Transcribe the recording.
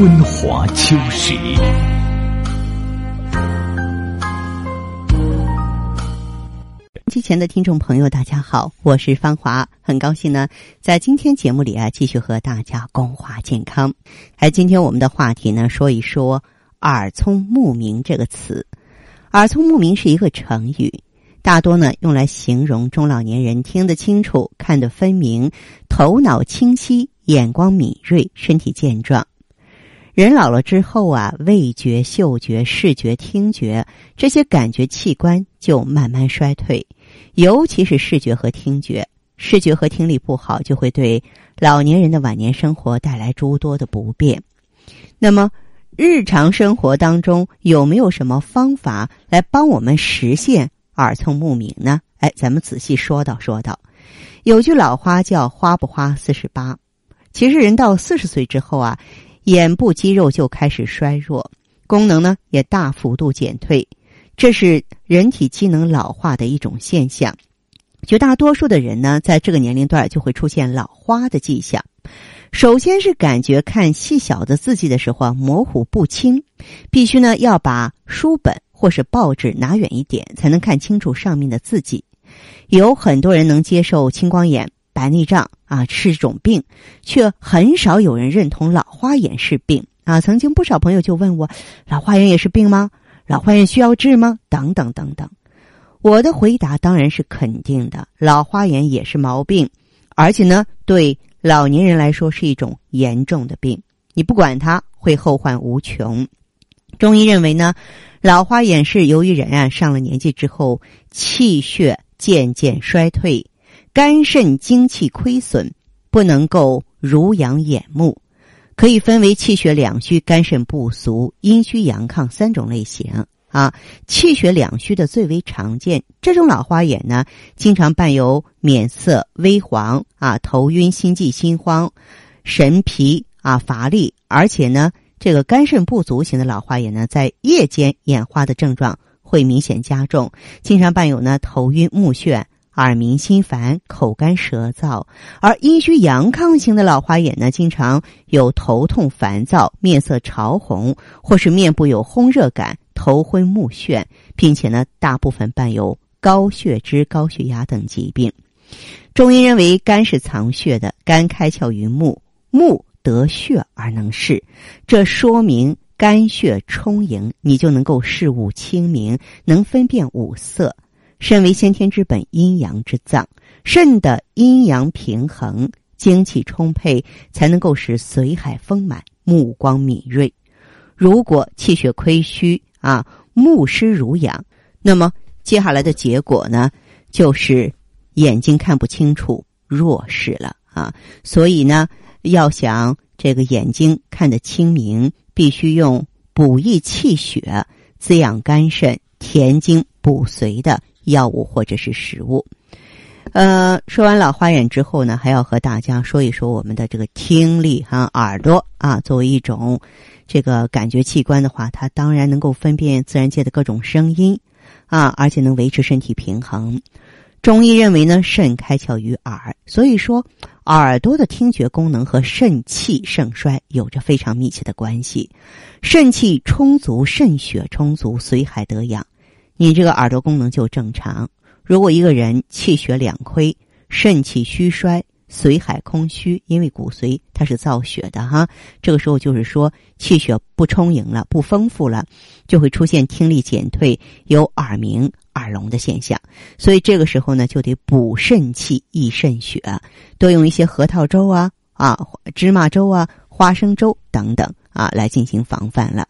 春华秋实。机前的听众朋友，大家好，我是芳华，很高兴呢，在今天节目里啊，继续和大家共话健康。哎，今天我们的话题呢，说一说“耳聪目明”这个词。耳聪目明是一个成语，大多呢用来形容中老年人听得清楚、看得分明、头脑清晰、眼光敏锐、身体健壮。人老了之后啊，味觉、嗅觉、视觉、听觉这些感觉器官就慢慢衰退。尤其是视觉和听觉，视觉和听力不好，就会对老年人的晚年生活带来诸多的不便。那么，日常生活当中有没有什么方法来帮我们实现耳聪目明呢？哎，咱们仔细说道说道。有句老话叫“花不花四十八”，其实人到四十岁之后啊，眼部肌肉就开始衰弱，功能呢也大幅度减退。这是人体机能老化的一种现象，绝大多数的人呢，在这个年龄段就会出现老花的迹象。首先是感觉看细小的字迹的时候啊，模糊不清，必须呢要把书本或是报纸拿远一点，才能看清楚上面的字迹。有很多人能接受青光眼、白内障啊是种病，却很少有人认同老花眼是病啊。曾经不少朋友就问我，老花眼也是病吗？老花眼需要治吗？等等等等，我的回答当然是肯定的。老花眼也是毛病，而且呢，对老年人来说是一种严重的病。你不管它，会后患无穷。中医认为呢，老花眼是由于人啊上了年纪之后，气血渐渐衰退，肝肾精气亏损，不能够濡养眼目。可以分为气血两虚、肝肾不足、阴虚阳亢三种类型啊。气血两虚的最为常见，这种老花眼呢，经常伴有面色微黄啊、头晕、心悸、心慌、神疲啊、乏力，而且呢，这个肝肾不足型的老花眼呢，在夜间眼花的症状会明显加重，经常伴有呢头晕目眩。耳鸣、心烦、口干舌燥，而阴虚阳亢型的老花眼呢，经常有头痛、烦躁、面色潮红，或是面部有烘热感、头昏目眩，并且呢，大部分伴有高血脂、高血压等疾病。中医认为，肝是藏血的，肝开窍于目，目得血而能视，这说明肝血充盈，你就能够视物清明，能分辨五色。肾为先天之本，阴阳之脏。肾的阴阳平衡，精气充沛，才能够使髓海丰满，目光敏锐。如果气血亏虚啊，目失濡养，那么接下来的结果呢，就是眼睛看不清楚，弱视了啊。所以呢，要想这个眼睛看得清明，必须用补益气血、滋养肝肾、填精补髓的。药物或者是食物，呃，说完老花眼之后呢，还要和大家说一说我们的这个听力哈，耳朵啊，作为一种这个感觉器官的话，它当然能够分辨自然界的各种声音啊，而且能维持身体平衡。中医认为呢，肾开窍于耳，所以说耳朵的听觉功能和肾气盛衰有着非常密切的关系。肾气充足，肾血充足，髓海得养。你这个耳朵功能就正常。如果一个人气血两亏、肾气虚衰、髓海空虚，因为骨髓它是造血的哈，这个时候就是说气血不充盈了、不丰富了，就会出现听力减退、有耳鸣、耳聋的现象。所以这个时候呢，就得补肾气、益肾血，多用一些核桃粥啊、啊芝麻粥啊、花生粥等等啊来进行防范了。